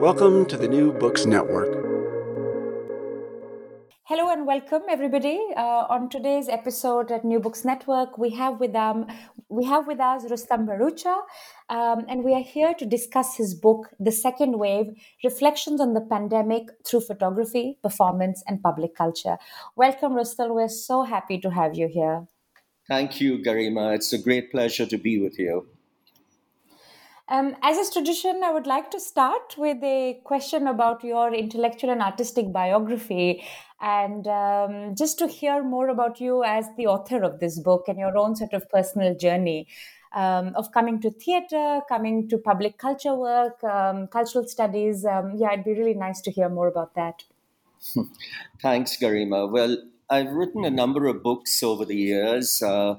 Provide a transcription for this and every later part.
Welcome to the New Books Network. Hello and welcome, everybody. Uh, on today's episode at New Books Network, we have with um, we have with us Rustom Bharucha, um, and we are here to discuss his book, The Second Wave: Reflections on the Pandemic Through Photography, Performance, and Public Culture. Welcome, Rustom. We're so happy to have you here. Thank you, Garima. It's a great pleasure to be with you. Um, as is tradition, I would like to start with a question about your intellectual and artistic biography, and um, just to hear more about you as the author of this book and your own sort of personal journey um, of coming to theater, coming to public culture work, um, cultural studies. Um, yeah, it'd be really nice to hear more about that. Thanks, Garima. Well, I've written a number of books over the years. Uh,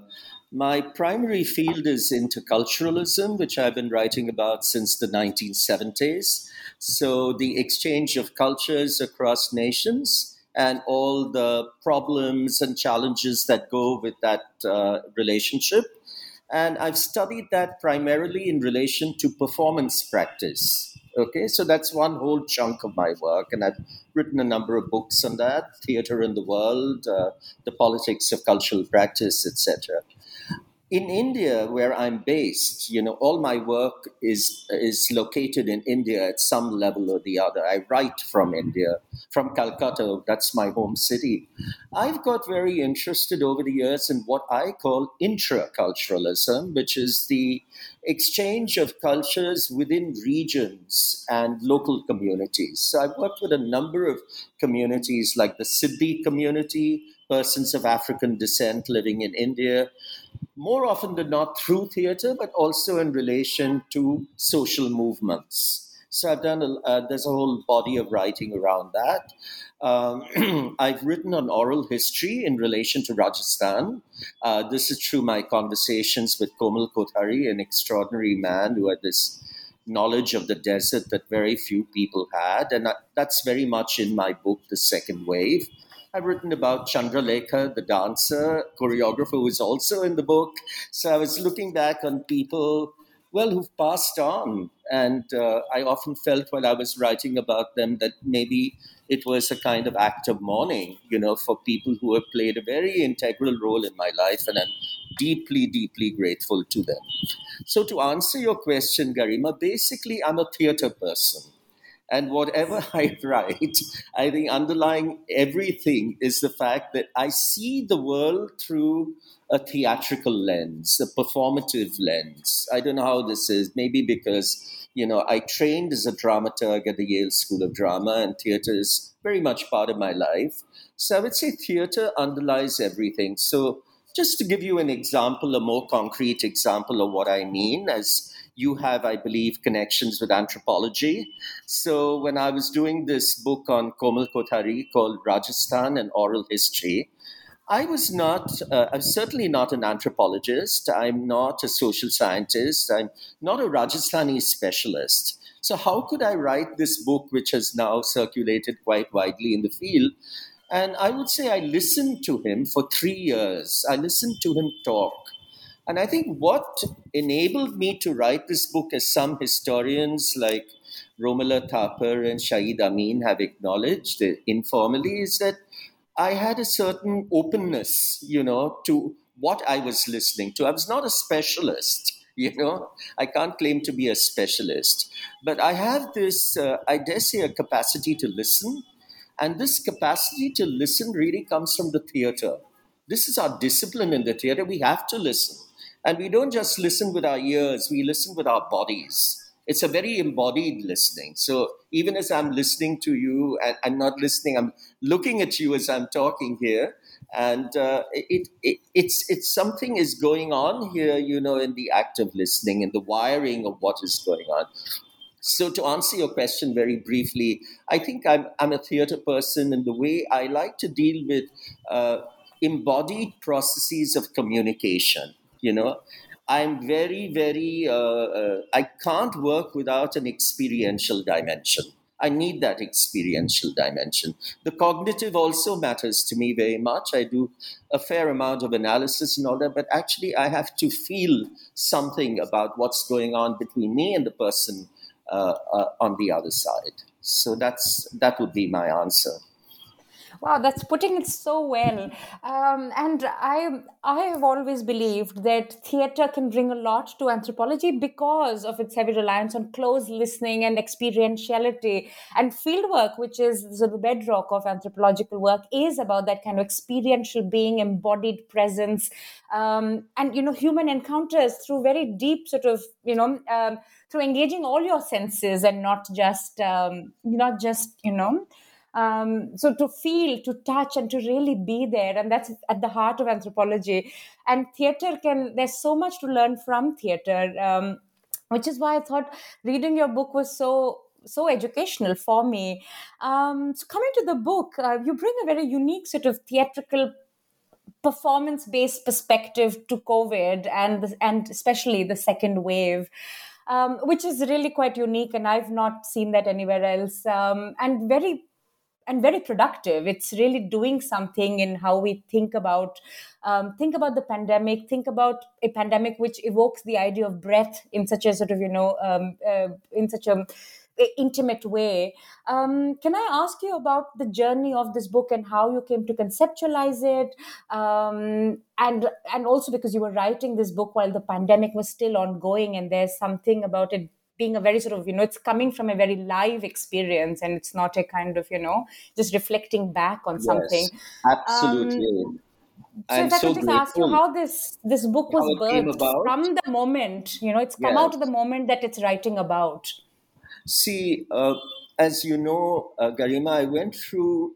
my primary field is interculturalism, which I've been writing about since the 1970s. So, the exchange of cultures across nations and all the problems and challenges that go with that uh, relationship. And I've studied that primarily in relation to performance practice. Okay, so that's one whole chunk of my work, and I've written a number of books on that: theater in the world, uh, the politics of cultural practice, etc in India, where I'm based, you know, all my work is is located in India at some level or the other. I write from India, from Calcutta. That's my home city. I've got very interested over the years in what I call intraculturalism, which is the exchange of cultures within regions and local communities. So I've worked with a number of communities like the Siddi community, persons of African descent living in India, more often than not through theater, but also in relation to social movements. So I've done, a, uh, there's a whole body of writing around that. Um, I've written on oral history in relation to Rajasthan. Uh, this is through my conversations with Komal Kothari, an extraordinary man who had this knowledge of the desert that very few people had. And that's very much in my book, The Second Wave. I've written about Chandralekha, the dancer, choreographer, who is also in the book. So I was looking back on people, well, who've passed on. And uh, I often felt while I was writing about them that maybe it was a kind of act of mourning, you know, for people who have played a very integral role in my life. And I'm deeply, deeply grateful to them. So to answer your question, Garima, basically, I'm a theater person. And whatever I write, I think underlying everything is the fact that I see the world through a theatrical lens, a performative lens. I don't know how this is. Maybe because, you know, I trained as a dramaturg at the Yale School of Drama, and theater is very much part of my life. So I would say theater underlies everything. So just to give you an example, a more concrete example of what I mean, as you have, I believe, connections with anthropology. So when I was doing this book on Komal Kothari called Rajasthan and Oral History, I was not, uh, I'm certainly not an anthropologist. I'm not a social scientist. I'm not a Rajasthani specialist. So, how could I write this book, which has now circulated quite widely in the field? And I would say I listened to him for three years. I listened to him talk. And I think what enabled me to write this book, as some historians like Romila Thapar and Shahid Amin have acknowledged informally, is that I had a certain openness, you know, to what I was listening to. I was not a specialist, you know, I can't claim to be a specialist, but I have this, uh, I dare say, a capacity to listen. And this capacity to listen really comes from the theater. This is our discipline in the theater. We have to listen. And we don't just listen with our ears, we listen with our bodies it's a very embodied listening. So even as I'm listening to you, and I'm not listening, I'm looking at you as I'm talking here, and uh, it, it, it's it's something is going on here, you know, in the act of listening and the wiring of what is going on. So to answer your question very briefly, I think I'm I'm a theater person, and the way I like to deal with uh, embodied processes of communication, you know I'm very, very, uh, uh, I can't work without an experiential dimension. I need that experiential dimension. The cognitive also matters to me very much. I do a fair amount of analysis and all that, but actually, I have to feel something about what's going on between me and the person uh, uh, on the other side. So that's that would be my answer. Wow, that's putting it so well. Um, and I, I have always believed that theater can bring a lot to anthropology because of its heavy reliance on close listening and experientiality. And fieldwork, which is the bedrock of anthropological work, is about that kind of experiential being, embodied presence, um, and you know, human encounters through very deep sort of you know. Um, through engaging all your senses and not just um, not just you know um, so to feel, to touch, and to really be there, and that's at the heart of anthropology. And theater can, there's so much to learn from theater, um, which is why I thought reading your book was so so educational for me. Um, so coming to the book, uh, you bring a very unique sort of theatrical performance based perspective to covid and and especially the second wave um, which is really quite unique and i've not seen that anywhere else um, and very and very productive it's really doing something in how we think about um, think about the pandemic think about a pandemic which evokes the idea of breath in such a sort of you know um, uh, in such a intimate way. Um, can I ask you about the journey of this book and how you came to conceptualize it, um, and and also because you were writing this book while the pandemic was still ongoing, and there's something about it being a very sort of you know it's coming from a very live experience and it's not a kind of you know just reflecting back on yes, something absolutely um, so I'm if I so could just ask you how this this book was birthed from the moment, you know, it's come yes. out of the moment that it's writing about. See, uh, as you know, uh, Garima, I went through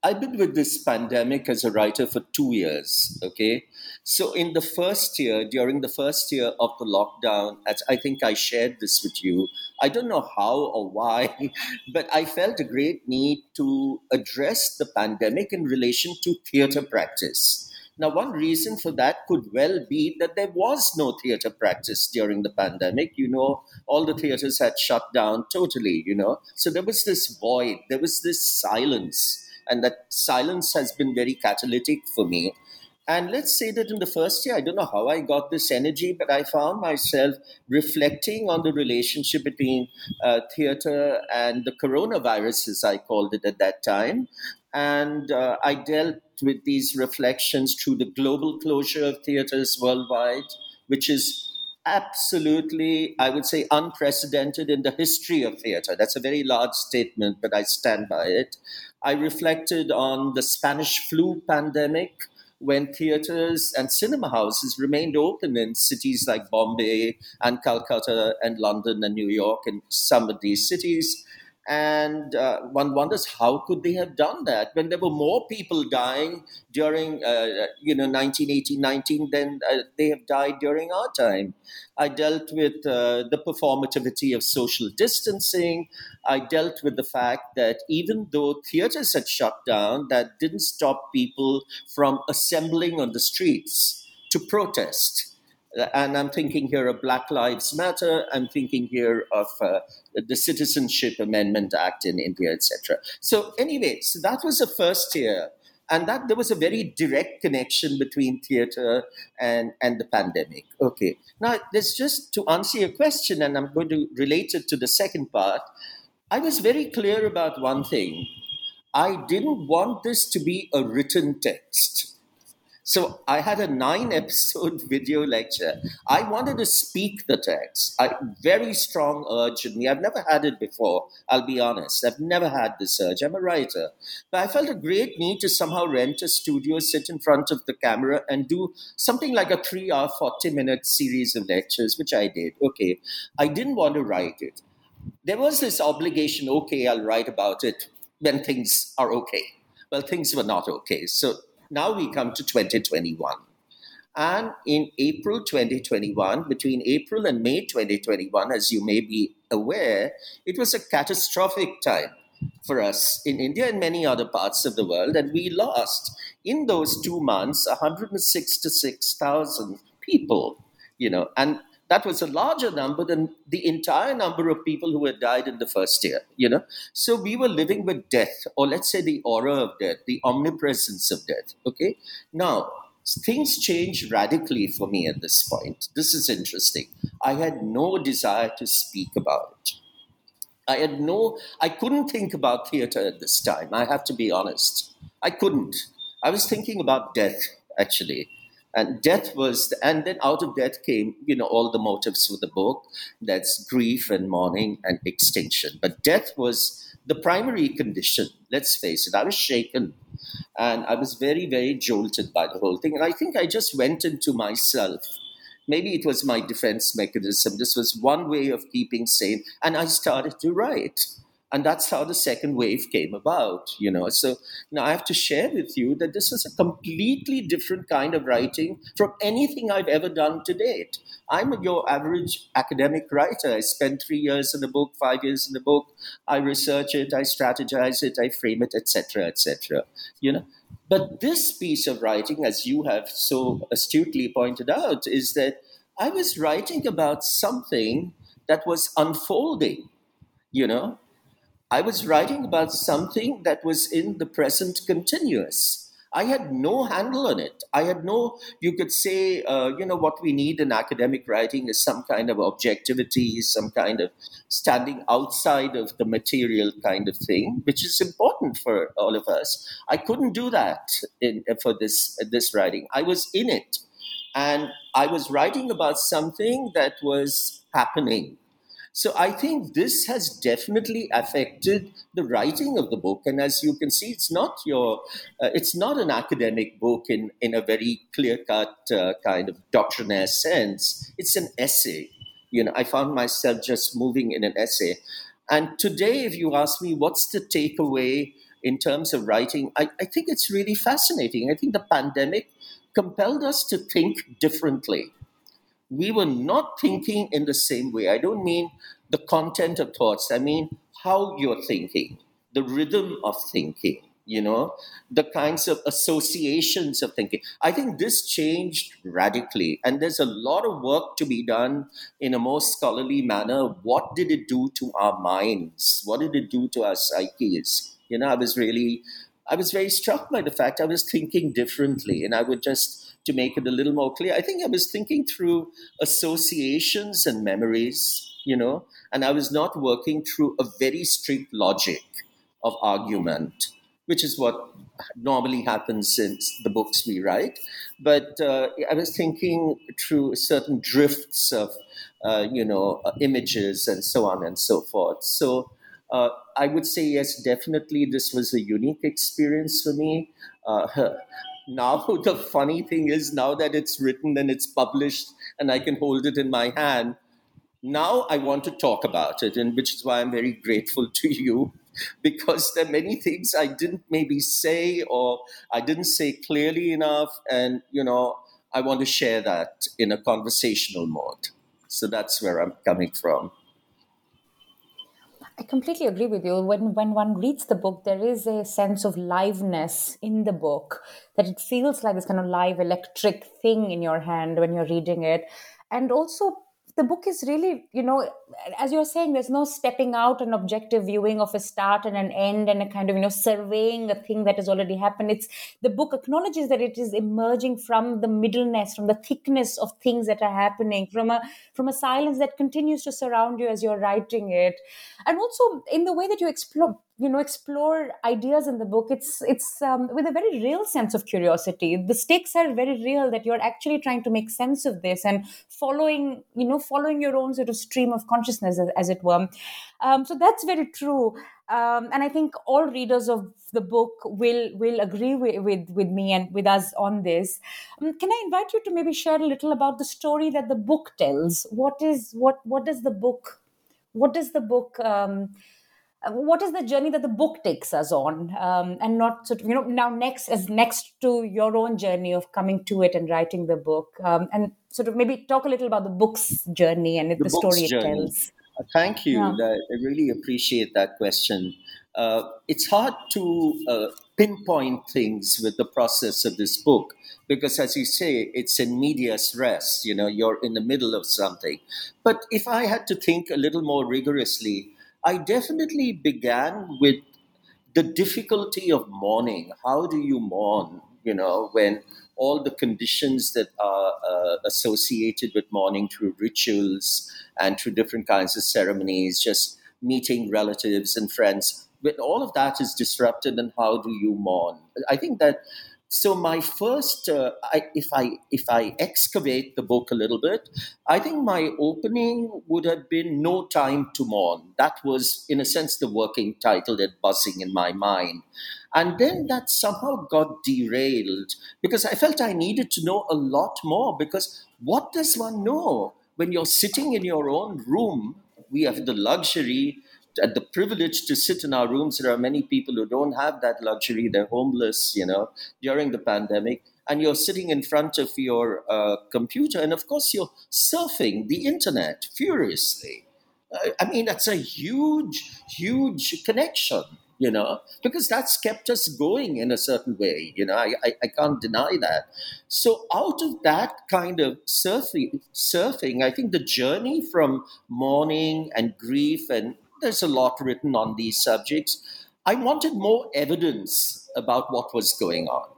I've been with this pandemic as a writer for two years. Okay. So, in the first year, during the first year of the lockdown, as I think I shared this with you, I don't know how or why, but I felt a great need to address the pandemic in relation to theater practice. Now, one reason for that could well be that there was no theater practice during the pandemic. You know, all the theaters had shut down totally, you know. So there was this void, there was this silence and that silence has been very catalytic for me. And let's say that in the first year, I don't know how I got this energy, but I found myself reflecting on the relationship between uh, theater and the coronavirus, as I called it at that time. And uh, I dealt with these reflections through the global closure of theaters worldwide, which is absolutely, I would say, unprecedented in the history of theater. That's a very large statement, but I stand by it. I reflected on the Spanish flu pandemic when theaters and cinema houses remained open in cities like Bombay and Calcutta and London and New York and some of these cities. And uh, one wonders how could they have done that when there were more people dying during, uh, you know, 1918, 19 than uh, they have died during our time. I dealt with uh, the performativity of social distancing. I dealt with the fact that even though theaters had shut down, that didn't stop people from assembling on the streets to protest and I'm thinking here of Black Lives Matter. I'm thinking here of uh, the Citizenship Amendment Act in India, etc. So anyway, so that was the first year, and that there was a very direct connection between theater and and the pandemic. Okay, now there's just to answer your question, and I'm going to relate it to the second part. I was very clear about one thing. I didn't want this to be a written text. So I had a nine episode video lecture. I wanted to speak the text. I very strong urge in me. I've never had it before, I'll be honest. I've never had this urge. I'm a writer. But I felt a great need to somehow rent a studio, sit in front of the camera, and do something like a three hour, 40 minute series of lectures, which I did. Okay. I didn't want to write it. There was this obligation, okay, I'll write about it when things are okay. Well, things were not okay. So now we come to 2021. And in April 2021, between April and May 2021, as you may be aware, it was a catastrophic time for us in India and many other parts of the world. And we lost in those two months 166,000 people, you know, and that was a larger number than the entire number of people who had died in the first year you know? So we were living with death or let's say the aura of death the omnipresence of death okay? Now things changed radically for me at this point. This is interesting. I had no desire to speak about it. I had no i couldn't think about theater at this time i have to be honest. I couldn't. I was thinking about death actually and death was the, and then out of death came you know all the motives for the book. That's grief and mourning and extinction. But death was the primary condition let's face it. I was shaken and i was very very jolted by the whole thing. And i think i just went into myself. Maybe it was my defense mechanism. This was one way of keeping sane and i started to write and that's how the second wave came about you know. So now i have to share with you that this is a completely different kind of writing from anything i've ever done to date. I'm your average academic writer. I spend three years in the book five years in the book. I research it i strategize it i frame it etc etc you know. But this piece of writing as you have so astutely pointed out is that i was writing about something that was unfolding you know I was writing about something that was in the present continuous. I had no handle on it. I had no, you could say, uh, you know, what we need in academic writing is some kind of objectivity, some kind of standing outside of the material kind of thing, which is important for all of us. I couldn't do that in, for this, this writing. I was in it. And I was writing about something that was happening so I think this has definitely affected the writing of the book. And as you can see, it's not your, uh, it's not an academic book in in a very clear cut uh, kind of doctrinaire sense. It's an essay. You know, I found myself just moving in an essay. And today, if you ask me, what's the takeaway in terms of writing? I, I think it's really fascinating. I think the pandemic compelled us to think differently we were not thinking in the same way. I don't mean the content of thoughts, I mean how you're thinking, the rhythm of thinking, you know, the kinds of associations of thinking. I think this changed radically, and there's a lot of work to be done in a more scholarly manner. What did it do to our minds? What did it do to our psyches? You know, I was really, I was very struck by the fact I was thinking differently, and I would just to make it a little more clear, I think I was thinking through associations and memories, you know, and I was not working through a very strict logic of argument, which is what normally happens since the books we write. But uh, I was thinking through certain drifts of, uh, you know, uh, images and so on and so forth. So uh, I would say, yes, definitely this was a unique experience for me. Now the funny thing is now that it's written and it's published and i can hold it in my hand now i want to talk about it and which is why i'm very grateful to you because there are many things i didn't maybe say or i didn't say clearly enough and you know i want to share that in a conversational mode. So that's where i'm coming from I completely agree with you. When when one reads the book, there is a sense of liveness in the book that it feels like this kind of live electric thing in your hand when you're reading it, and also the book is really, you know, as you're saying, there's no stepping out and objective viewing of a start and an end and a kind of, you know, surveying a thing that has already happened. It's the book acknowledges that it is emerging from the middleness, from the thickness of things that are happening, from a from a silence that continues to surround you as you're writing it. And also in the way that you explore you know explore ideas in the book it's it's um, with a very real sense of curiosity the stakes are very real that you're actually trying to make sense of this and following you know following your own sort of stream of consciousness as, as it were um, so that's very true um, and I think all readers of the book will will agree with, with, with me and with us on this. Um, can I invite you to maybe share a little about the story that the book tells? What is what what does the book what does the book um, what is the journey that the book takes us on? Um, and not sort of you know now next is next to your own journey of coming to it and writing the book. Um, and sort of maybe talk a little about the book's journey and the, the story it journey. tells. Uh, thank you. Yeah. i really appreciate that question. Uh, it's hard to uh, pinpoint things with the process of this book because as you say it's in medias res you know you're in the middle of something. But if i had to think a little more rigorously I definitely began with the difficulty of mourning. How do you mourn, you know, when all the conditions that are uh, associated with mourning through rituals and through different kinds of ceremonies, just meeting relatives and friends, but all of that is disrupted, and how do you mourn? I think that so my first, uh, I, if I if I excavate the book a little bit, I think my opening would have been "No Time to Mourn." That was, in a sense, the working title that buzzing in my mind, and then that somehow got derailed because I felt I needed to know a lot more. Because what does one know when you're sitting in your own room? We have the luxury at the privilege to sit in our rooms. There are many people who don't have that luxury. They're homeless, you know, during the pandemic. And you're sitting in front of your uh, computer, and of course, you're surfing the internet furiously. Uh, I mean, that's a huge, huge connection, you know, because that's kept us going in a certain way. You know, I, I, I can't deny that. So, out of that kind of surfing, surfing, I think the journey from mourning and grief and there's a lot written on these subjects. I wanted more evidence about what was going on.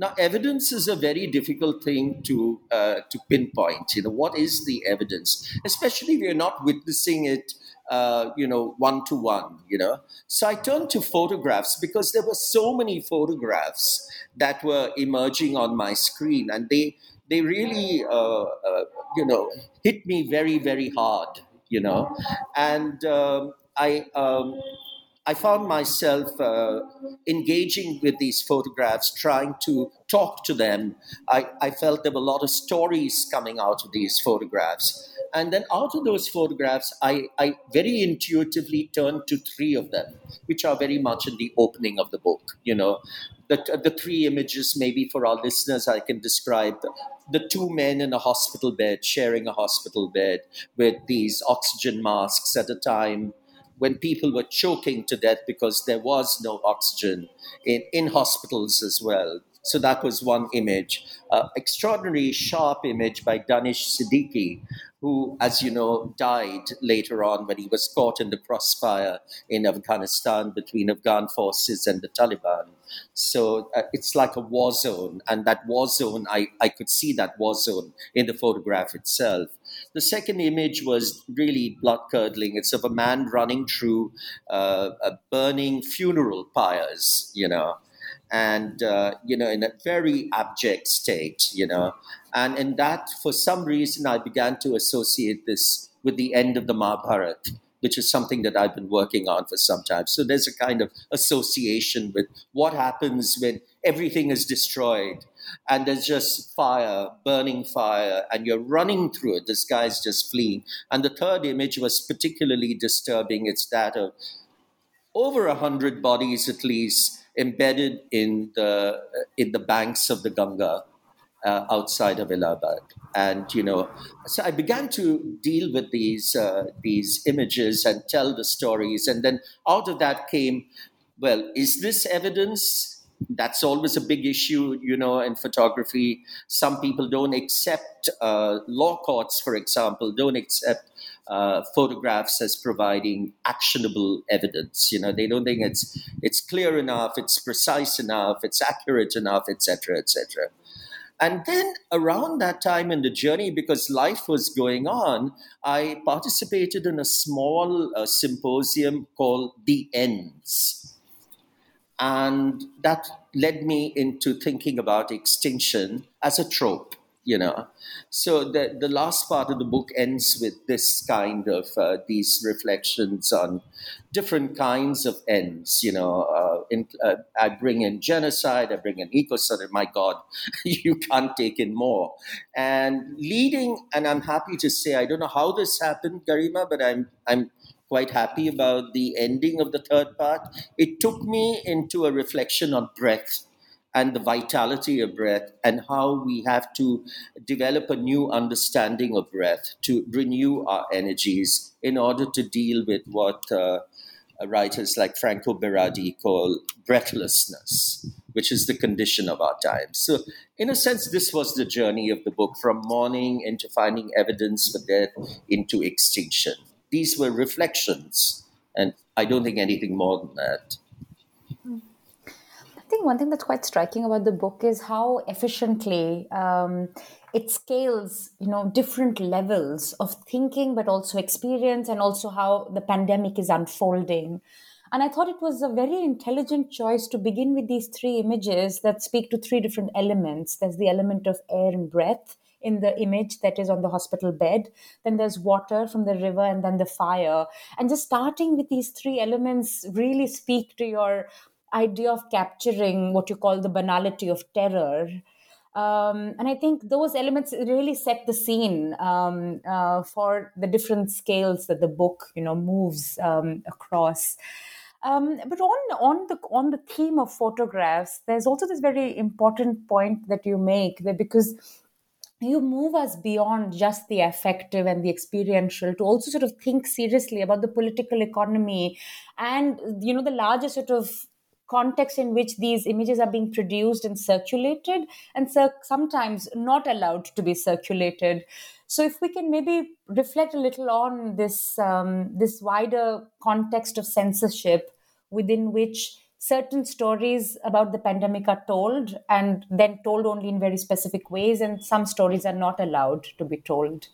Now, evidence is a very difficult thing to uh, to pinpoint. You know, what is the evidence, especially if you're not witnessing it, uh, you know, one to one. You know, so I turned to photographs because there were so many photographs that were emerging on my screen, and they they really, uh, uh you know, hit me very very hard. You know, and um, I um, I found myself uh, engaging with these photographs, trying to talk to them. I, I felt there were a lot of stories coming out of these photographs. And then out of those photographs, I, I very intuitively turned to three of them, which are very much in the opening of the book. You know, the, the three images, maybe for our listeners, I can describe the, the two men in a hospital bed, sharing a hospital bed with these oxygen masks at a time when people were choking to death because there was no oxygen in, in hospitals as well. So that was one image. Uh, extraordinary sharp image by Danish Siddiqui, who, as you know, died later on when he was caught in the crossfire in Afghanistan between Afghan forces and the Taliban. So uh, it's like a war zone, and that war zone, I, I could see that war zone in the photograph itself. The second image was really blood curdling. It's of a man running through uh, burning funeral pyres, you know, and uh, you know in a very abject state you know. And in that for some reason i began to associate this with the end of the mahabharat which is something that i've been working on for some time. So there's a kind of association with what happens when everything is destroyed and there's just fire burning fire and you're running through it this guy's just fleeing and the third image was particularly disturbing it's that of over a hundred bodies at least embedded in the in the banks of the Ganga, uh, outside of Allahabad. And, you know, so I began to deal with these, uh, these images and tell the stories. And then out of that came, well, is this evidence? That's always a big issue, you know, in photography. Some people don't accept, uh, law courts, for example, don't accept uh, photographs as providing actionable evidence. You know, they don't think it's it's clear enough, it's precise enough, it's accurate enough, etc., etc. And then around that time in the journey, because life was going on, I participated in a small uh, symposium called The Ends. And that led me into thinking about extinction as a trope you know. So the, the last part of the book ends with this kind of uh, these reflections on different kinds of ends you know uh, in, uh, i bring in genocide i bring in ecocide my god you can't take in more. And leading and i'm happy to say i don't know how this happened garima but i'm i'm quite happy about the ending of the third part it took me into a reflection on breath and the vitality of breath and how we have to develop a new understanding of breath to renew our energies in order to deal with what uh, writers like Franco Berardi call breathlessness, which is the condition of our time. So, in a sense, this was the journey of the book from mourning into finding evidence for death into extinction. These were reflections, and I don't think anything more than that. I think one thing that's quite striking about the book is how efficiently um, it scales, you know, different levels of thinking, but also experience, and also how the pandemic is unfolding. And I thought it was a very intelligent choice to begin with these three images that speak to three different elements. There's the element of air and breath in the image that is on the hospital bed. Then there's water from the river, and then the fire. And just starting with these three elements really speak to your idea of capturing what you call the banality of terror. Um, and I think those elements really set the scene um, uh, for the different scales that the book, you know, moves um, across. Um, but on on the on the theme of photographs, there's also this very important point that you make that because you move us beyond just the affective and the experiential to also sort of think seriously about the political economy and you know the larger sort of context in which these images are being produced and circulated and so sometimes not allowed to be circulated. So if we can maybe reflect a little on this um, this wider context of censorship within which certain stories about the pandemic are told and then told only in very specific ways and some stories are not allowed to be told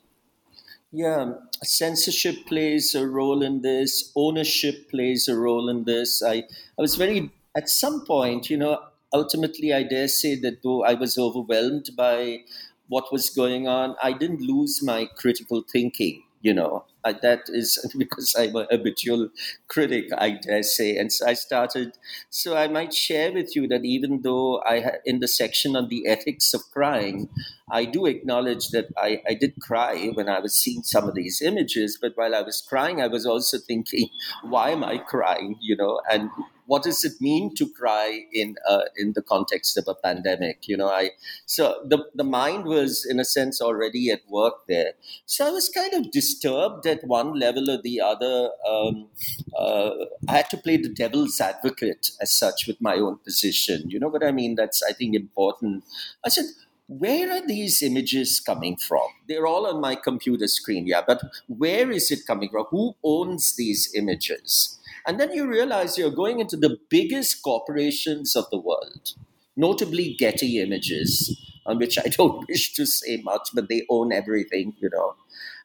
yeah, censorship plays a role in this. Ownership plays a role in this. I, I was very at some point, you know, ultimately, I dare say that though I was overwhelmed by what was going on, I didn't lose my critical thinking. You know, that is because I'm a habitual critic, I dare say. And so I started. So I might share with you that even though I, ha- in the section on the ethics of crying, I do acknowledge that I, I did cry when I was seeing some of these images. But while I was crying, I was also thinking, why am I crying? You know, and what does it mean to cry in uh, in the context of a pandemic? You know, I so the the mind was in a sense already at work there. So I was kind of disturbed at one level or the other. Um, uh, I had to play the devil's advocate as such with my own position. You know what I mean? That's I think important. I said where are these images coming from? They're all on my computer screen, yeah, but where is it coming from? Who owns these images? And then you realize you're going into the biggest corporations of the world, notably Getty Images, on which I don't wish to say much, but they own everything, you know.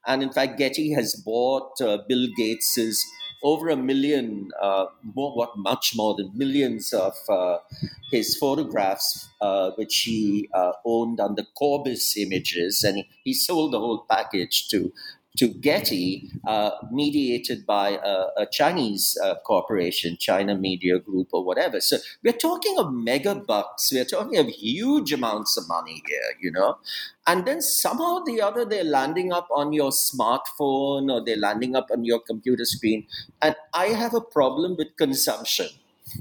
And in fact, Getty has bought uh, Bill Gates's over a million, uh, more, what much more than millions of uh, his photographs, uh, which he uh, owned under Corbis Images, and he, he sold the whole package to to Getty, uh, mediated by a, a Chinese uh, corporation, China Media Group or whatever. So we're talking of mega bucks. We're talking of huge amounts of money here, you know. And then somehow or the other, they're landing up on your smartphone or they're landing up on your computer screen. And I have a problem with consumption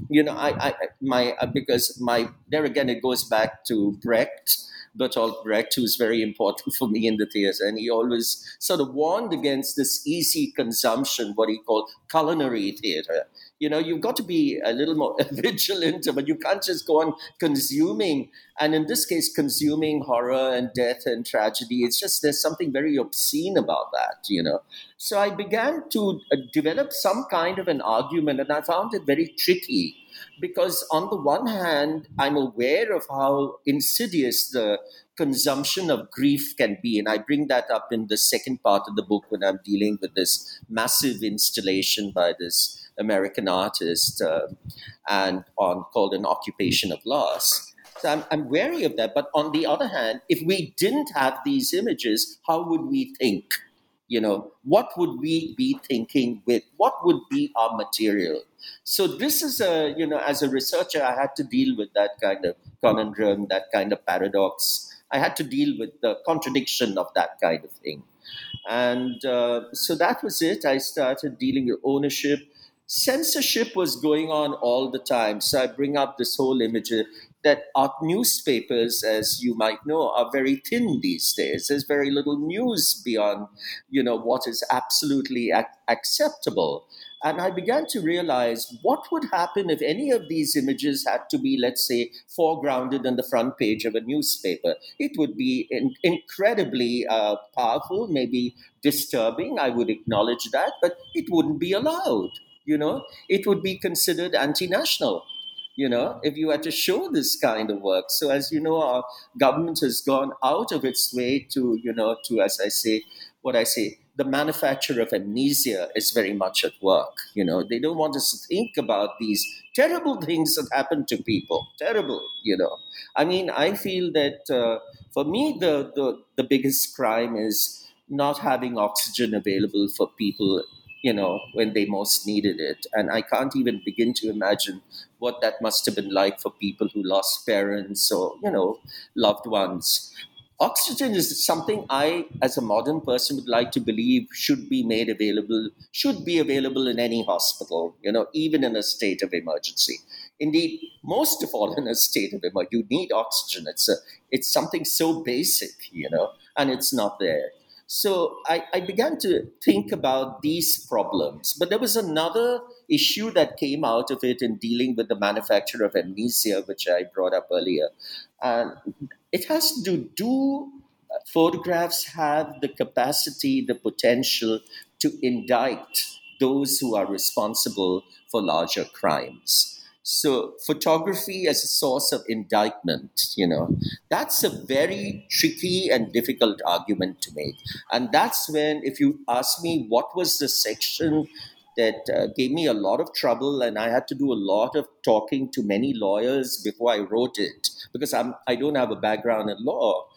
you know, I, I my because my there again it goes back to Brecht Bertolt Brecht, who's very important for me in the theater. And he always sort of warned against this easy consumption, what he called culinary theater. You know you've got to be a little more vigilant but you can't just go on consuming. And in this case consuming horror and death and tragedy it's just there's something very obscene about that you know. So i began to uh, develop some kind of an argument and i found it very tricky because on the one hand i'm aware of how insidious the consumption of grief can be. And I bring that up in the second part of the book when I'm dealing with this massive installation by this American artist uh, and on called An Occupation of Loss. So I'm, I'm wary of that. But on the other hand, if we didn't have these images, how would we think? You know, what would we be thinking with? What would be our material? So this is a, you know, as a researcher, I had to deal with that kind of conundrum, that kind of paradox. I had to deal with the contradiction of that kind of thing. And uh, so that was it. I started dealing with ownership censorship was going on all the time. So I bring up this whole image that our newspapers, as you might know, are very thin these days. There's very little news beyond, you know, what is absolutely ac- acceptable. And I began to realize what would happen if any of these images had to be, let's say, foregrounded on the front page of a newspaper. It would be in- incredibly uh, powerful, maybe disturbing. I would acknowledge that, but it wouldn't be allowed you know, it would be considered anti national, you know, if you had to show this kind of work. So, as you know, our government has gone out of its way to, you know, to, as I say, what I say, the manufacture of amnesia is very much at work. You know, they don't want us to think about these terrible things that happen to people. Terrible, you know. I mean, I feel that uh, for me, the, the, the biggest crime is not having oxygen available for people you know, when they most needed it. And I can't even begin to imagine what that must have been like for people who lost parents or, you know, loved ones. Oxygen is something I, as a modern person, would like to believe should be made available, should be available in any hospital, you know, even in a state of emergency. Indeed, most of all in a state of emergency, you need oxygen. It's a, it's something so basic, you know, and it's not there. So I, I began to think about these problems. But there was another issue that came out of it in dealing with the manufacture of amnesia, which I brought up earlier. And it has to do, do photographs have the capacity, the potential to indict those who are responsible for larger crimes? So, photography as a source of indictment, you know, that's a very tricky and difficult argument to make. And that's when, if you ask me what was the section that uh, gave me a lot of trouble, and I had to do a lot of talking to many lawyers before I wrote it because I'm, I don't have a background in law.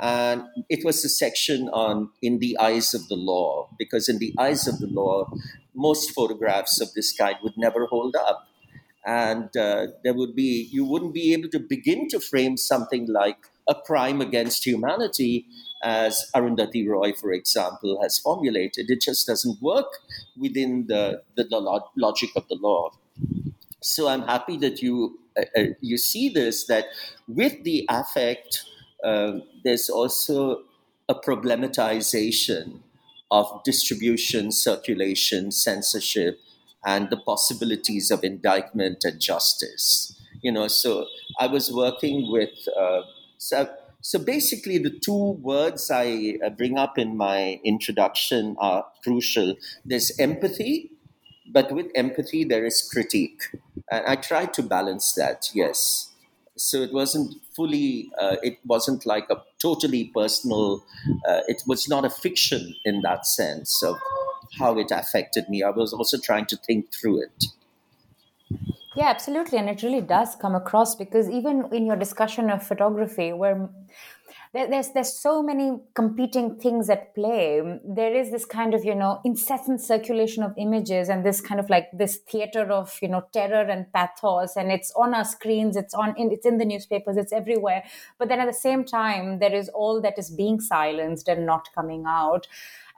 And it was the section on In the Eyes of the Law, because in the eyes of the law, most photographs of this kind would never hold up and uh, there would be you wouldn't be able to begin to frame something like a crime against humanity as Arundhati Roy, for example, has formulated. It just doesn't work within the, the, the logic of the law. So I'm happy that you uh, uh, you see this that with the affect, uh, there's also a problematization of distribution, circulation, censorship, and the possibilities of indictment and justice. You know, so I was working with, uh, so, so basically the two words I uh, bring up in my introduction are crucial. There's empathy, but with empathy there is critique. And I tried to balance that, yes. So it wasn't fully, uh, it wasn't like a totally personal, uh, it was not a fiction in that sense of how it affected me. I was also trying to think through it. Yeah, absolutely. And it really does come across because even in your discussion of photography, where there's there's so many competing things at play there is this kind of you know incessant circulation of images and this kind of like this theater of you know terror and pathos and it's on our screens it's on in, it's in the newspapers it's everywhere but then at the same time there is all that is being silenced and not coming out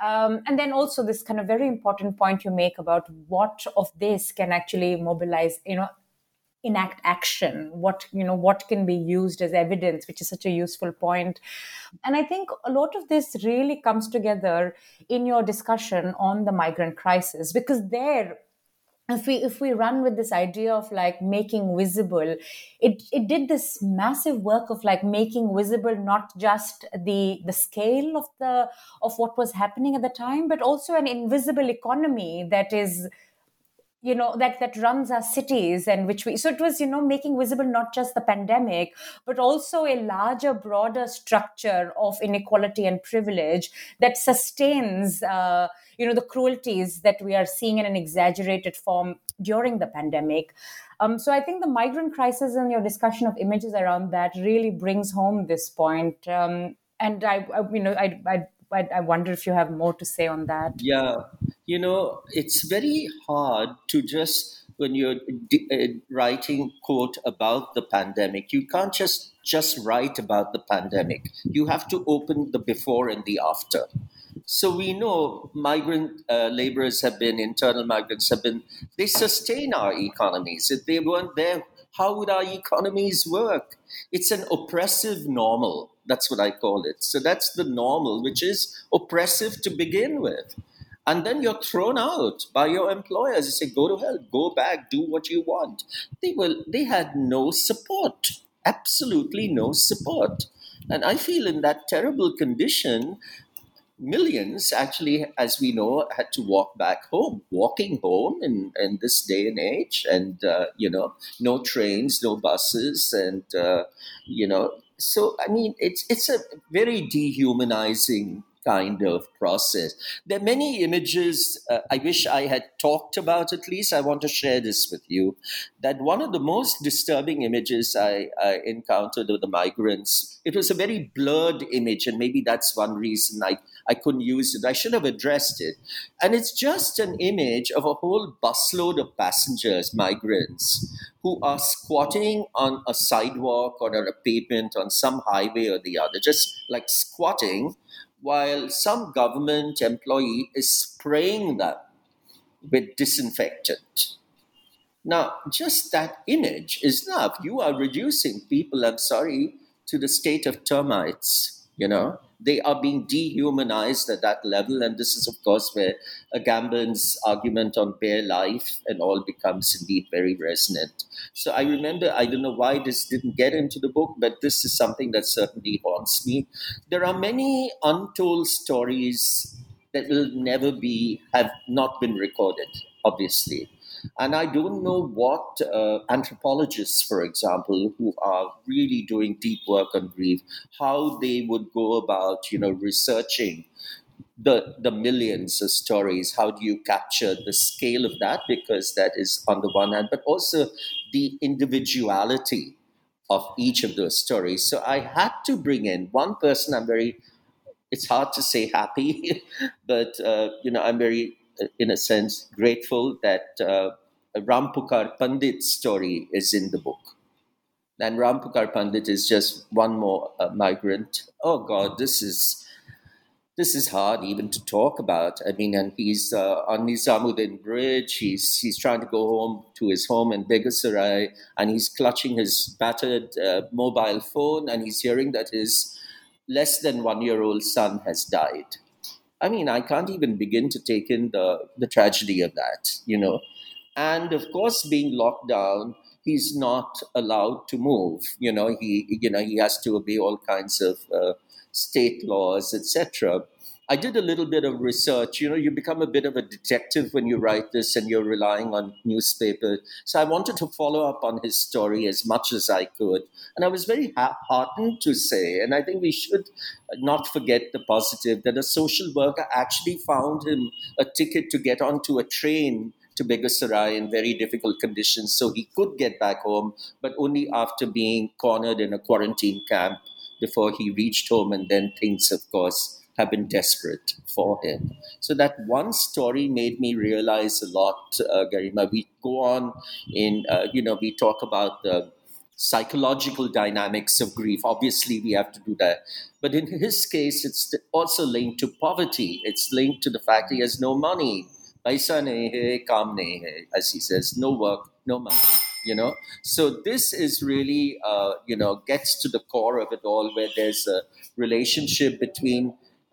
um, and then also this kind of very important point you make about what of this can actually mobilize, you know, enact action what you know what can be used as evidence which is such a useful point. And i think a lot of this really comes together in your discussion on the migrant crisis because there if we if we run with this idea of like making visible it it did this massive work of like making visible not just the the scale of the of what was happening at the time but also an invisible economy that is you know that that runs our cities and which we so it was you know making visible not just the pandemic but also a larger broader structure of inequality and privilege that sustains uh, you know the cruelties that we are seeing in an exaggerated form during the pandemic. Um, so i think the migrant crisis and your discussion of images around that really brings home this point. Um, and I, I, you know I, I I, wonder if you have more to say on that. Yeah, you know, it's very hard to just when you're uh, writing quote about the pandemic, you can't just just write about the pandemic. You have to open the before and the after. So we know migrant uh, laborers have been, internal migrants have been, they sustain our economies. If they weren't there, how would our economies work? It's an oppressive normal. That's what I call it. So that's the normal, which is oppressive to begin with. And then you're thrown out by your employers. They say, go to hell, go back, do what you want. They will they had no support. Absolutely no support. And I feel in that terrible condition, millions actually, as we know, had to walk back home, walking home in, in this day and age, and uh, you know, no trains, no buses, and uh, you know, so I mean, it's it's a very dehumanizing kind of process. There are many images uh, I wish I had talked about at least. I want to share this with you. That one of the most disturbing images I, I encountered with the migrants, it was a very blurred image, and maybe that's one reason I, I couldn't use it. I should have addressed it. And it's just an image of a whole busload of passengers, migrants, who are squatting on a sidewalk or on a pavement on some highway or the other, just like squatting while some government employee is spraying them with disinfectant. Now, just that image is enough. You are reducing people, I'm sorry, to the state of termites, you know they are being dehumanized at that level. And this is, of course, where uh, Agamben's argument on bare life and all becomes indeed very resonant. So I remember, I don't know why this didn't get into the book, but this is something that certainly haunts me. There are many untold stories that will never be, have not been recorded, obviously. And I don't know what uh, anthropologists, for example, who are really doing deep work on grief, how they would go about, you know, researching the the millions of stories. How do you capture the scale of that? Because that is on the one hand, but also the individuality of each of those stories. So I had to bring in one person. I'm very. It's hard to say happy, but uh, you know, I'm very in a sense, grateful that uh, Rampukar Pandit's story is in the book. And Rampukar Pandit is just one more uh, migrant. Oh God, this is this is hard even to talk about. I mean, and he's uh, on Nizamuddin Bridge. He's he's trying to go home to his home in Begusarai, and he's clutching his battered uh, mobile phone, and he's hearing that his less than one year old son has died. I mean, I can't even begin to take in the, the tragedy of that, you know. And of course, being locked down, he's not allowed to move. You know, he you know he has to obey all kinds of uh, state laws, etc. I did a little bit of research. You know, you become a bit of a detective when you write this and you're relying on newspaper. So I wanted to follow up on his story as much as I could. And I was very heartened to say, and I think we should not forget the positive, that a social worker actually found him a ticket to get onto a train to Begusarai in very difficult conditions so he could get back home, but only after being cornered in a quarantine camp before he reached home. And then things, of course, have been desperate for him. So that one story made me realize a lot, uh, Garima. We go on in, uh, you know, we talk about the psychological dynamics of grief. Obviously, we have to do that. But in his case, it's also linked to poverty. It's linked to the fact he has no money. Paisa nahi hai, kaam hai, as he says, no work, no money. you know so this is really uh, you know gets to the core of it all where there's a relationship between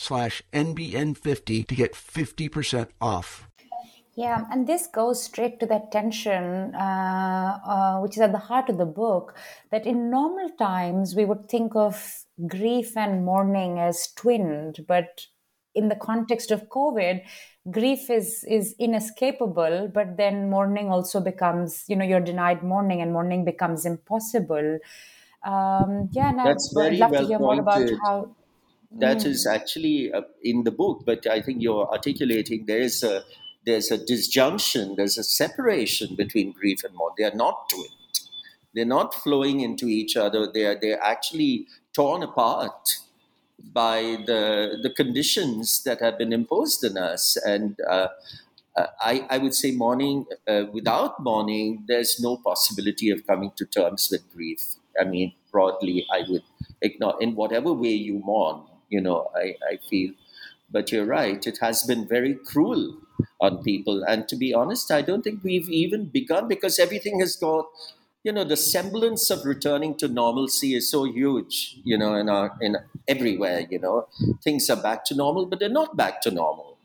slash NBN50 to get 50% off. Yeah, and this goes straight to that tension, uh, uh, which is at the heart of the book. That in normal times we would think of grief and mourning as twinned, but in the context of COVID, grief is is inescapable. But then mourning also becomes, you know, you're denied mourning, and mourning becomes impossible. Um, yeah, and That's I'd very love well to hear more about how. That Mm. is actually uh, in the book, but I think you're articulating there is a there's a disjunction, there's a separation between grief and mourning. They are not twinned. They're not flowing into each other. They are they're actually torn apart by the the conditions that have been imposed on us. And uh, uh, I, I would say mourning uh, without mourning, there's no possibility of coming to terms with grief. I mean, broadly, I would ignore in whatever way you mourn. You know, I, I feel. But you're right; it has been very cruel on people. And to be honest, I don't think we've even begun because everything has got. You know, the semblance of returning to normalcy is so huge. You know, in our in everywhere. You know, things are back to normal, but they're not back to normal.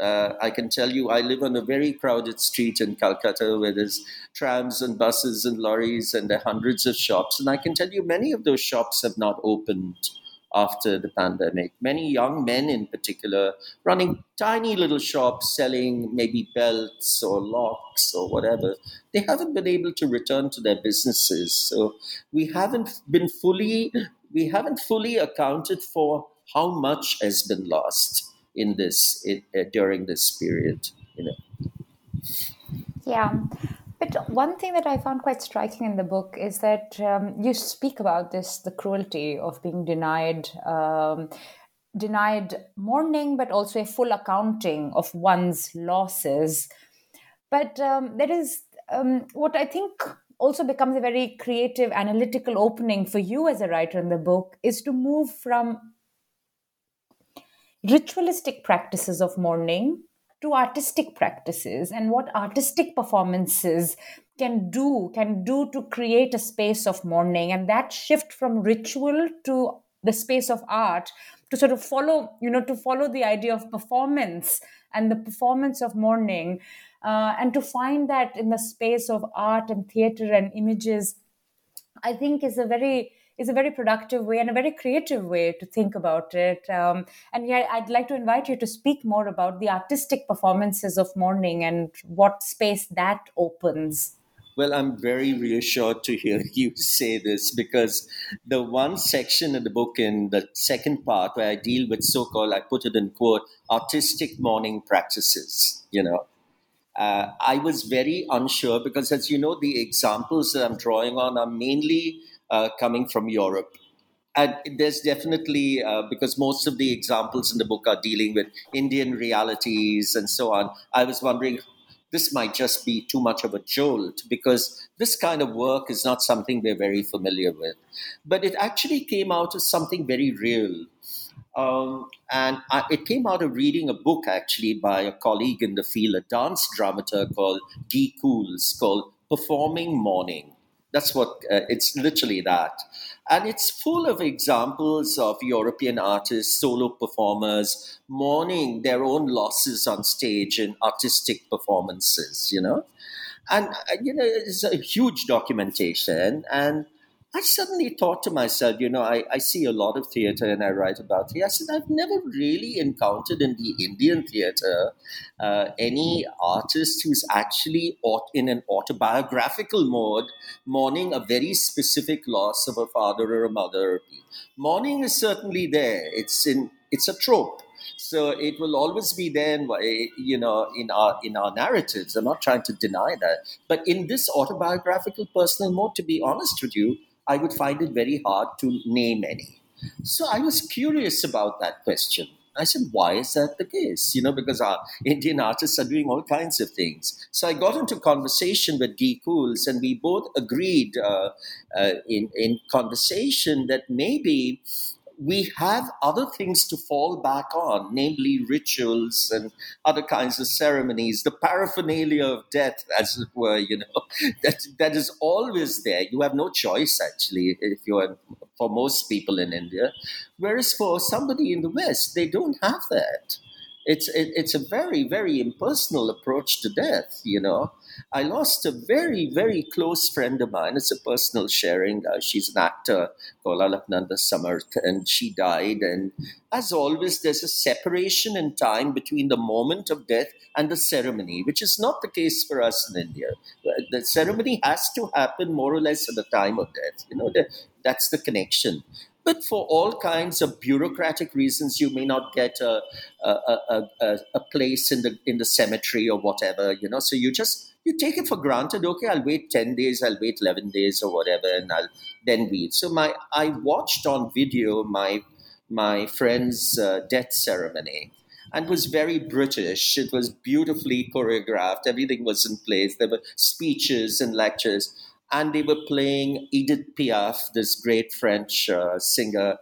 Uh, I can tell you, I live on a very crowded street in Calcutta where there's trams and buses and lorries and there are hundreds of shops. And I can tell you, many of those shops have not opened after the pandemic. Many young men, in particular, running tiny little shops selling maybe belts or locks or whatever, they haven't been able to return to their businesses. So we haven't been fully, we haven't fully accounted for how much has been lost in this it, uh, during this period. You know. Yeah. But one thing that I found quite striking in the book is that um, you speak about this the cruelty of being denied. Um, denied mourning but also a full accounting of one's losses but um, there is um, what i think also becomes a very creative analytical opening for you as a writer in the book is to move from ritualistic practices of mourning to artistic practices and what artistic performances can do can do to create a space of mourning and that shift from ritual to the space of art to sort of follow you know to follow the idea of performance and the performance of mourning uh, and to find that in the space of art and theater and images i think is a very is a very productive way and a very creative way to think about it. Um, and yeah, I'd like to invite you to speak more about the artistic performances of mourning and what space that opens. Well, I'm very reassured to hear you say this because the one section in the book, in the second part, where I deal with so called, I put it in quote, artistic mourning practices, you know. Uh, I was very unsure because, as you know, the examples that I'm drawing on are mainly uh, coming from Europe. And there's definitely, uh, because most of the examples in the book are dealing with Indian realities and so on, I was wondering this might just be too much of a jolt because this kind of work is not something we're very familiar with. But it actually came out as something very real. Um, and I, it came out of reading a book actually by a colleague in the field, a dance dramaturg called Guy Cools, called Performing Mourning That's what uh, it's literally that. And it's full of examples of European artists, solo performers, mourning their own losses on stage in artistic performances, you know? And, uh, you know, it's a huge documentation. And I suddenly thought to myself, you know, I, I see a lot of theater and I write about theater. I said, I've never really encountered in the Indian theater uh, any artist who's actually in an autobiographical mode mourning a very specific loss of a father or a mother. Mourning is certainly there. It's in it's a trope so it will always be there you know in our in our narratives i'm not trying to deny that but in this autobiographical personal mode to be honest with you I would find it very hard to name any. So I was curious about that question. I said, why is that the case? You know, because our Indian artists are doing all kinds of things. So I got into conversation with Guy Cools, and we both agreed uh, uh, in, in conversation that maybe we have other things to fall back on, namely rituals and other kinds of ceremonies, the paraphernalia of death, as it were, you know, that, that is always there. You have no choice, actually, if you're for most people in India. Whereas for somebody in the West, they don't have that. It's, it, it's a very, very impersonal approach to death, you know. I lost a very, very close friend of mine. It's a personal sharing. Uh, she's an actor called Alaknanda Samarth, and she died. And as always, there's a separation in time between the moment of death and the ceremony, which is not the case for us in India. The ceremony has to happen more or less at the time of death. You know, that's the connection but for all kinds of bureaucratic reasons, you may not get a, a, a, a, a place in the in the cemetery or whatever. You know, so you just you take it for granted. Okay, I'll wait ten days, I'll wait eleven days or whatever, and I'll then wait. So my I watched on video my my friend's uh, death ceremony and was very British. It was beautifully choreographed. Everything was in place. There were speeches and lectures and they were playing Edith Piaf, this great French uh, singer,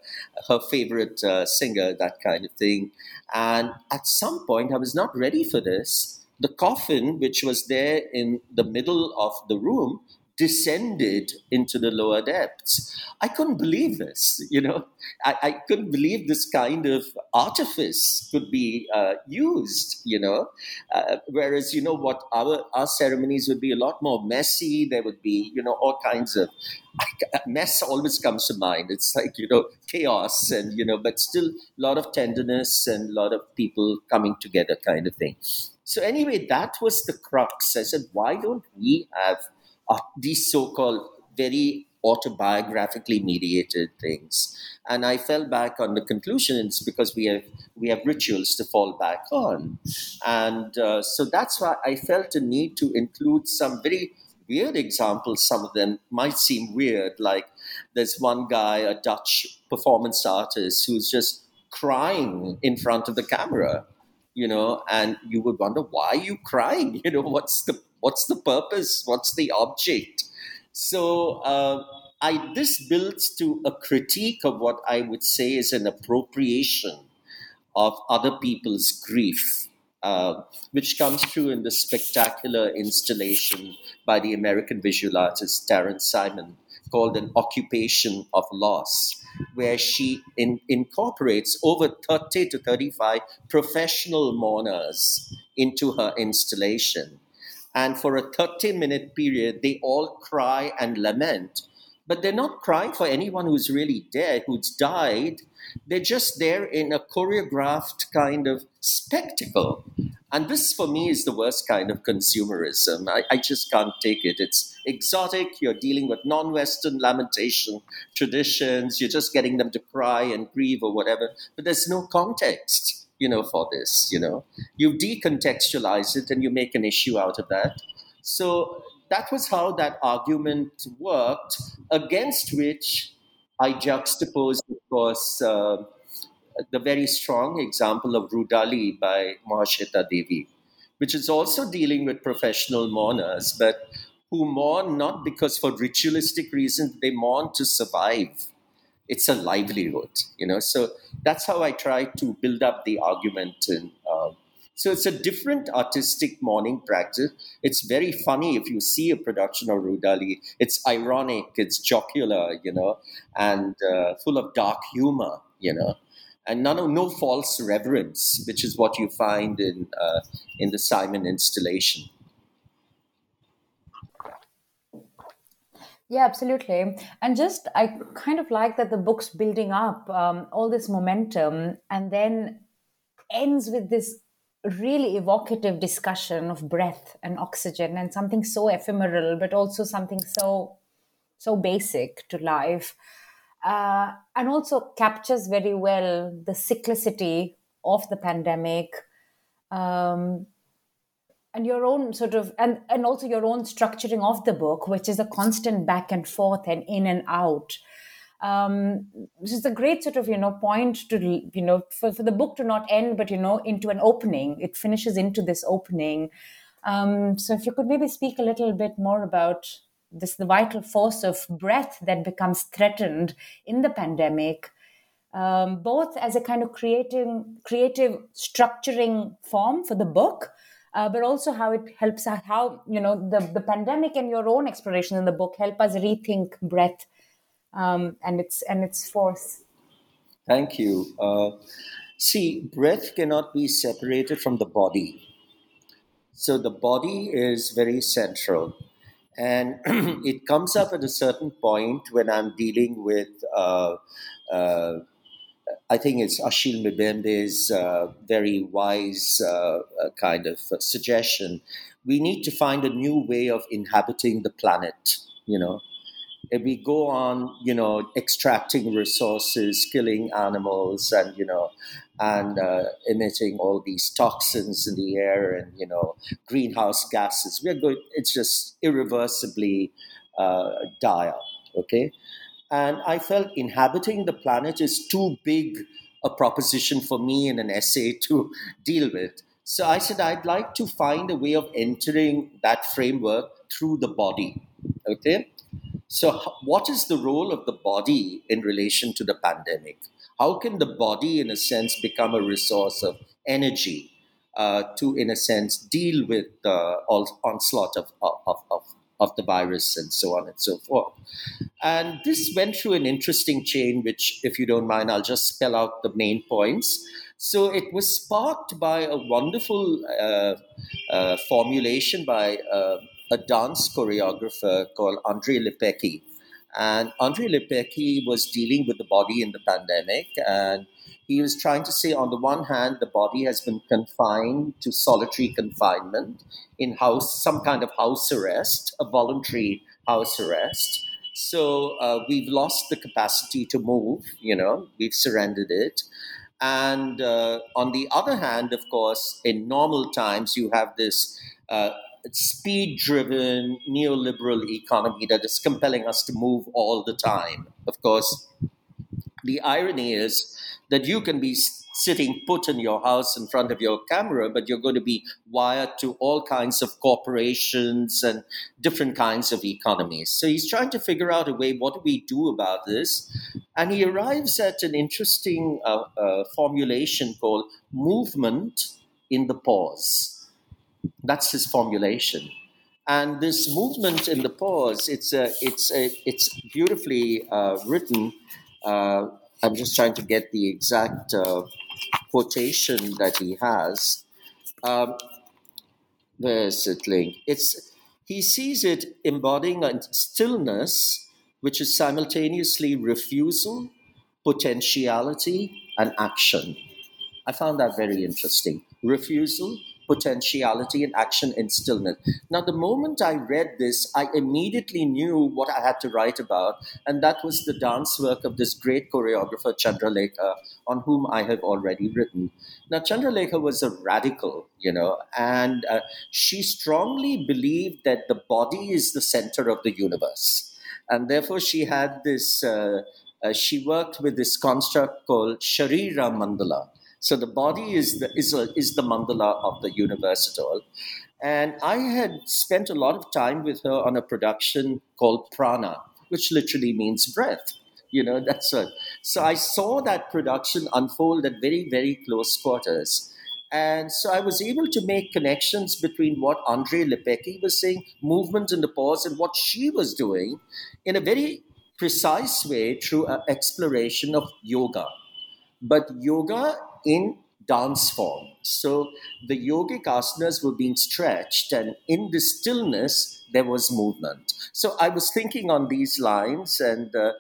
her favorite uh, singer, that kind of thing. And at some point, I was not ready for this. The coffin, which was there in the middle of the room, descended into the lower depths. I couldn't believe this, you know. I, I couldn't believe this kind of artifice could be uh, used, you know. Uh, whereas, you know, what our, our ceremonies would be a lot more messy. There would be, you know, all kinds of mess always comes to mind. It's like, you know, chaos and, you know, but still a lot of tenderness and a lot of people coming together kind of thing. So anyway, that was the crux. I said, why don't we have uh, these so-called very autobiographically mediated things. And I fell back on the conclusions because we have we have rituals to fall back on, and uh, so that's why I felt a need to include some very weird examples. Some of them might seem weird, like there's one guy, a Dutch performance artist, who's just crying in front of the camera you know, and you would wonder why you crying? You know, what's the what's the purpose? What's the object? So uh, I this builds to a critique of what I would say is an appropriation of other people's grief. Uh, which comes through in the spectacular installation by the American visual artist Taryn Simon called An Occupation of Loss, where she in, incorporates over 30 to 35 professional mourners into her installation. And for a 30 minute period, they all cry and lament. But they're not crying for anyone who's really dead, who's died. They're just there in a choreographed kind of spectacle. And this, for me, is the worst kind of consumerism. I, I just can't take it. It's exotic. You're dealing with non Western lamentation traditions. You're just getting them to cry and grieve or whatever. But there's no context, you know, for this. You know, you decontextualize it and you make an issue out of that. So that was how that argument worked, against which I juxtaposed, of course, uh, the very strong example of Rudali by Mahashweta Devi, which is also dealing with professional mourners, but who mourn not because for ritualistic reasons, they mourn to survive. It's a livelihood, you know. So that's how I try to build up the argument in uh, So it's a different artistic mourning practice. It's very funny if you see a production of Rudali. It's ironic, it's jocular, you know, and uh, full of dark humor, you know, and none of no false reverence, which is what you find in uh, in the Simon installation. Yeah, absolutely. And just, I kind of like that the book's building up um, all this momentum and then ends with this really evocative discussion of breath and oxygen and something so ephemeral but also something so so basic to life uh, and also captures very well the cyclicity of the pandemic. Um, and your own sort of and and also your own structuring of the book which is a constant back and forth and in and out. Um, this is a great sort of you know point to you know for, for the book to not end but you know into an opening. It finishes into this opening. Um, so if you could maybe speak a little bit more about this the vital force of breath that becomes threatened in the pandemic um, both as a kind of creating creative structuring form for the book uh, but also how it helps how you know the, the pandemic and your own exploration in the book help us rethink breath um, and its and its force. Thank you. Uh, see, breath cannot be separated from the body. So the body is very central. And it comes up at a certain point when I'm dealing with, uh, uh, I think it's Achille Mbembe's uh, very wise uh, uh, kind of suggestion. We need to find a new way of inhabiting the planet, you know if we go on, you know, extracting resources, killing animals, and you know, and uh, emitting all these toxins in the air and you know, greenhouse gases, we're going. It's just irreversibly uh, dire. Okay, and I felt inhabiting the planet is too big a proposition for me in an essay to deal with. So I said I'd like to find a way of entering that framework through the body. Okay so, what is the role of the body in relation to the pandemic? How can the body, in a sense, become a resource of energy uh, to, in a sense, deal with the onslaught of, of, of, of the virus and so on and so forth? And this went through an interesting chain, which, if you don't mind, I'll just spell out the main points. So it was sparked by a wonderful uh, uh, formulation by uh, a dance choreographer called André Lepecki. And André Lepecki was dealing with the body in the pandemic. And he was trying to say, on the one hand, the body has been confined to solitary confinement in house, some kind of house arrest, a voluntary house arrest. So uh, we've lost the capacity to move, you know, we've surrendered it. And uh, on the other hand, of course, in normal times, you have this uh, speed driven neoliberal economy that is compelling us to move all the time. Of course, the irony is that you can be sitting put in your house in front of your camera, but you're going to be wired to all kinds of corporations and different kinds of economies. So he's trying to figure out a way what do we do about this? And he arrives at an interesting uh, uh, formulation called movement in the pause. That's his formulation. And this movement in the pause, it's a, it's a, it's beautifully uh, written. Uh, I'm just trying to get the exact uh, quotation that he has. Um, where's it link? It's he sees it embodying a stillness, which is simultaneously refusal, potentiality, and action. I found that very interesting. Refusal, potentiality and action in stillness. Now, the moment I read this, I immediately knew what I had to write about, and that was the dance work of this great choreographer, Chandralekha, on whom I have already written. Now, Chandralekha was a radical, you know, and uh, she strongly believed that the body is the center of the universe. And therefore, she had this, uh, uh, she worked with this construct called Sharira Mandala so the body is the, is, a, is the mandala of the universe at all. And I had spent a lot of time with her on a production called Prana, which literally means breath. You know, that's it. So I saw that production unfold at very, very close quarters. And so I was able to make connections between what Andre Lepecki was saying, movement in the pause, and what she was doing in a very precise way through an exploration of yoga. But yoga in dance form. So the yogic asanas were being stretched, and in the stillness, there was movement. So I was thinking on these lines, and uh,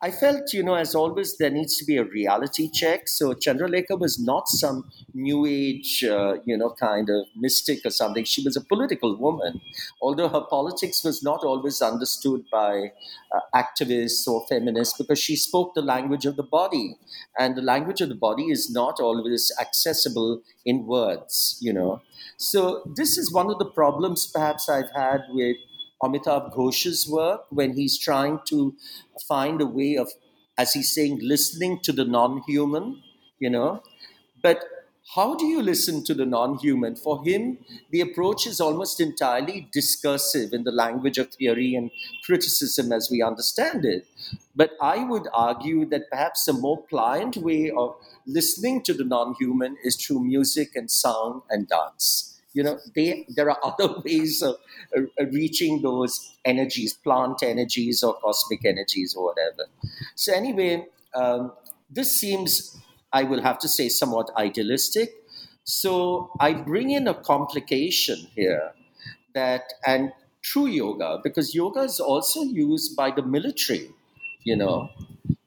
I felt, you know, as always, there needs to be a reality check. So Chandralekha was not some new age, uh, you know, kind of mystic or something. She was a political woman, although her politics was not always understood by uh, activists or feminists because she spoke the language of the body. And the language of the body is not always accessible in words, you know. So this is one of the problems perhaps I've had with Amitav Ghosh's work when he's trying to find a way of, as he's saying, listening to the non human, you know. But how do you listen to the non human? For him, the approach is almost entirely discursive in the language of theory and criticism as we understand it. But I would argue that perhaps a more pliant way of listening to the non human is through music and sound and dance you know they there are other ways of uh, reaching those energies plant energies or cosmic energies or whatever. So anyway um, this seems i will have to say somewhat idealistic. So i bring in a complication here that and true yoga because yoga is also used by the military you know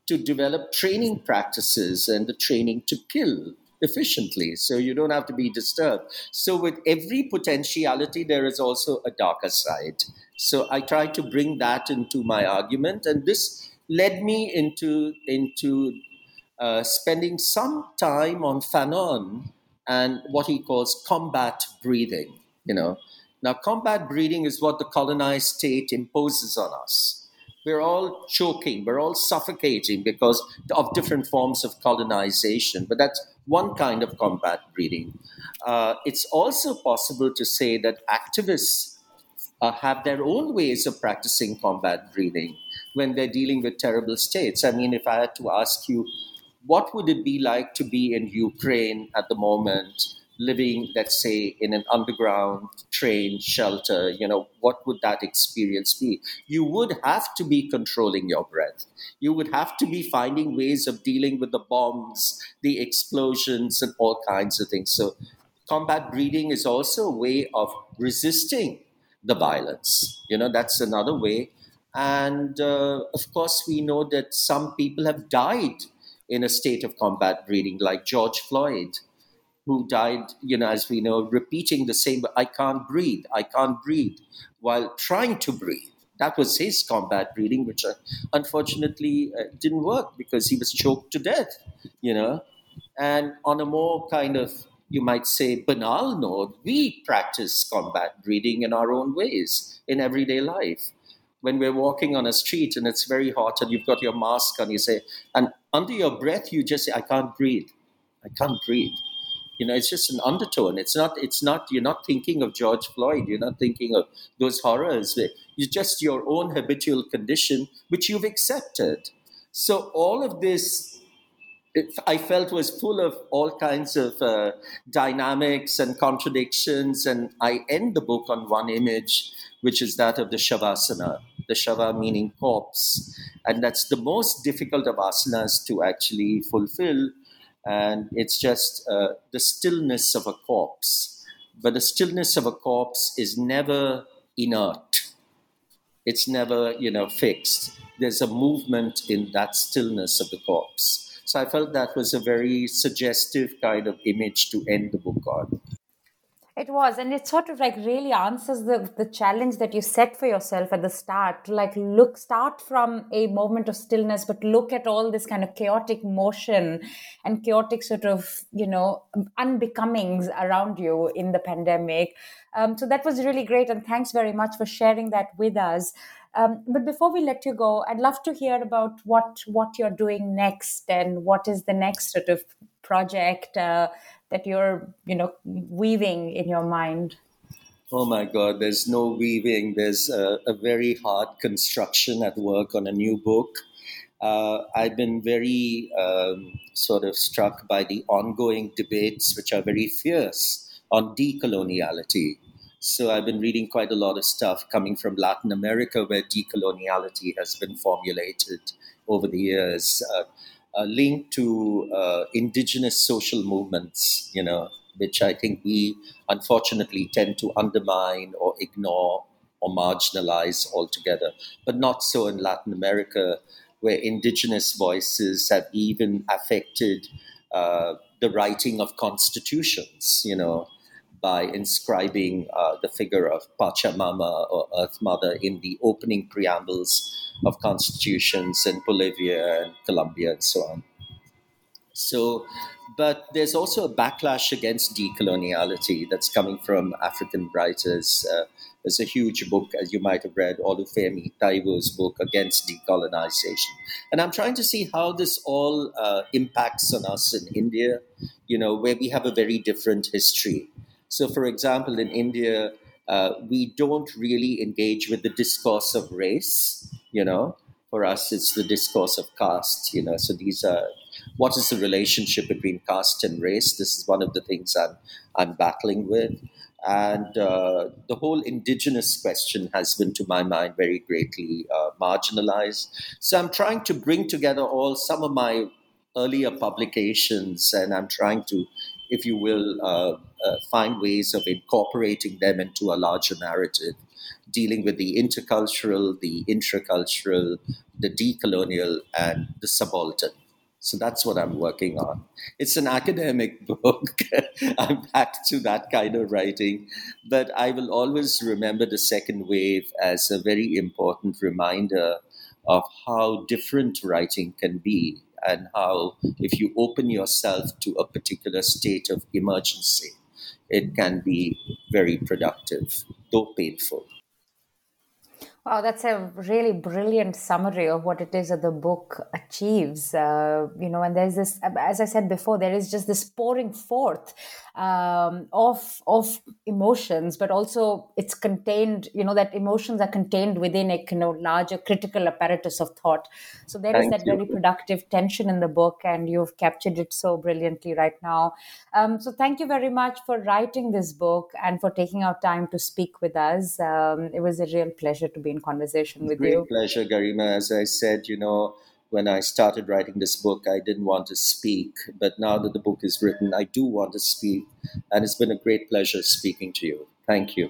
to develop training practices and the training to kill efficiently. So you don't have to be disturbed. So with every potentiality, there is also a darker side. So I try to bring that into my argument, and this led me into into uh, spending some time on Fanon and what he calls combat breathing. You know, now combat breathing is what the colonized state imposes on us we're all choking, we're all suffocating because of different forms of colonization. But that's one kind of combat breathing. Uh, it's also possible to say that activists uh, have their own ways of practicing combat breathing when they're dealing with terrible states. I mean, if I had to ask you, what would it be like to be in Ukraine at the moment? Living, let's say, in an underground train shelter, you know, what would that experience be? You would have to be controlling your breath. You would have to be finding ways of dealing with the bombs, the explosions, and all kinds of things. So, combat breathing is also a way of resisting the violence. You know, that's another way. And uh, of course, we know that some people have died in a state of combat breathing, like George Floyd who died, you know, as we know, repeating the same, I can't breathe, I can't breathe, while trying to breathe. That was his combat breathing, which uh, unfortunately uh, didn't work because he was choked to death, you know. And on a more kind of, you might say, banal note, we practice combat breathing in our own ways in everyday life. When we're walking on a street and it's very hot and you've got your mask on, you say, and under your breath, you just say, I can't breathe. I can't breathe you know it's just an undertone. It's not it's not you're not thinking of george floyd. You're not thinking of those horrors. It's just your own habitual condition which you've accepted. So all of this I felt was full of all kinds of uh, dynamics and contradictions. And I end the book on one image, which is that of the Shavasana, the Shava meaning corpse. And that's the most difficult of asanas to actually fulfill and it's just uh, the stillness of a corpse. But the stillness of a corpse is never inert. It's never, you know, fixed. There's a movement in that stillness of the corpse. So I felt that was a very suggestive kind of image to end the book on. It was, and it sort of like really answers the the challenge that you set for yourself at the start. Like, look, start from a moment of stillness, but look at all this kind of chaotic motion and chaotic sort of you know unbecomings around you in the pandemic. Um, so that was really great, and thanks very much for sharing that with us. Um, but before we let you go, I'd love to hear about what what you're doing next and what is the next sort of project uh, that you're you know weaving in your mind? Oh my god there's no weaving. There's a, a very hard construction at work on a new book. Uh, I've been very um, sort of struck by the ongoing debates, which are very fierce, on decoloniality. So I've been reading quite a lot of stuff coming from Latin America, where decoloniality has been formulated over the years, uh, uh, linked to uh, indigenous social movements, you know, which I think we unfortunately tend to undermine or ignore or marginalize altogether. But not so in Latin America, where indigenous voices have even affected uh, the writing of constitutions, you know by inscribing uh, the figure of Pachamama or Earth Mother in the opening preambles of constitutions in Bolivia and Colombia and so on. So, but there's also a backlash against decoloniality that's coming from African writers. Uh, there's a huge book, as you might have read, Olufemi Taiwo's book against decolonization. And I'm trying to see how this all uh, impacts on us in India, you know, where we have a very different history. So, for example, in India, uh, we don't really engage with the discourse of race. You know, for us, it's the discourse of caste. You know, so these are what is the relationship between caste and race? This is one of the things I'm I'm battling with, and uh, the whole indigenous question has been, to my mind, very greatly uh, marginalized. So I'm trying to bring together all some of my earlier publications, and I'm trying to if you will, uh, uh, find ways of incorporating them into a larger narrative, dealing with the intercultural, the intracultural, the decolonial, and the subaltern. So that's what I'm working on. It's an academic book. I'm back to that kind of writing. But I will always remember the second wave as a very important reminder of how different writing can be and how if you open yourself to a particular state of emergency, it can be very productive, though painful. Wow, that's a really brilliant summary of what it is that the book achieves. Uh, you know, and there's this, as I said before, there is just this pouring forth um, of of emotions, but also it's contained. You know, that emotions are contained within a you know larger critical apparatus of thought. So there Thank is that you. very productive tension in the book, and you've captured it so brilliantly right now. Um, so thank you very much for writing this book and for taking our time to speak with us. Um, it was a real pleasure to be in conversation with you. Great you. pleasure, Garima. As I said, you know, when I started writing this book, I didn't want to speak. But now that the book is written, I do want to speak. And it's been a great pleasure speaking to you. Thank you.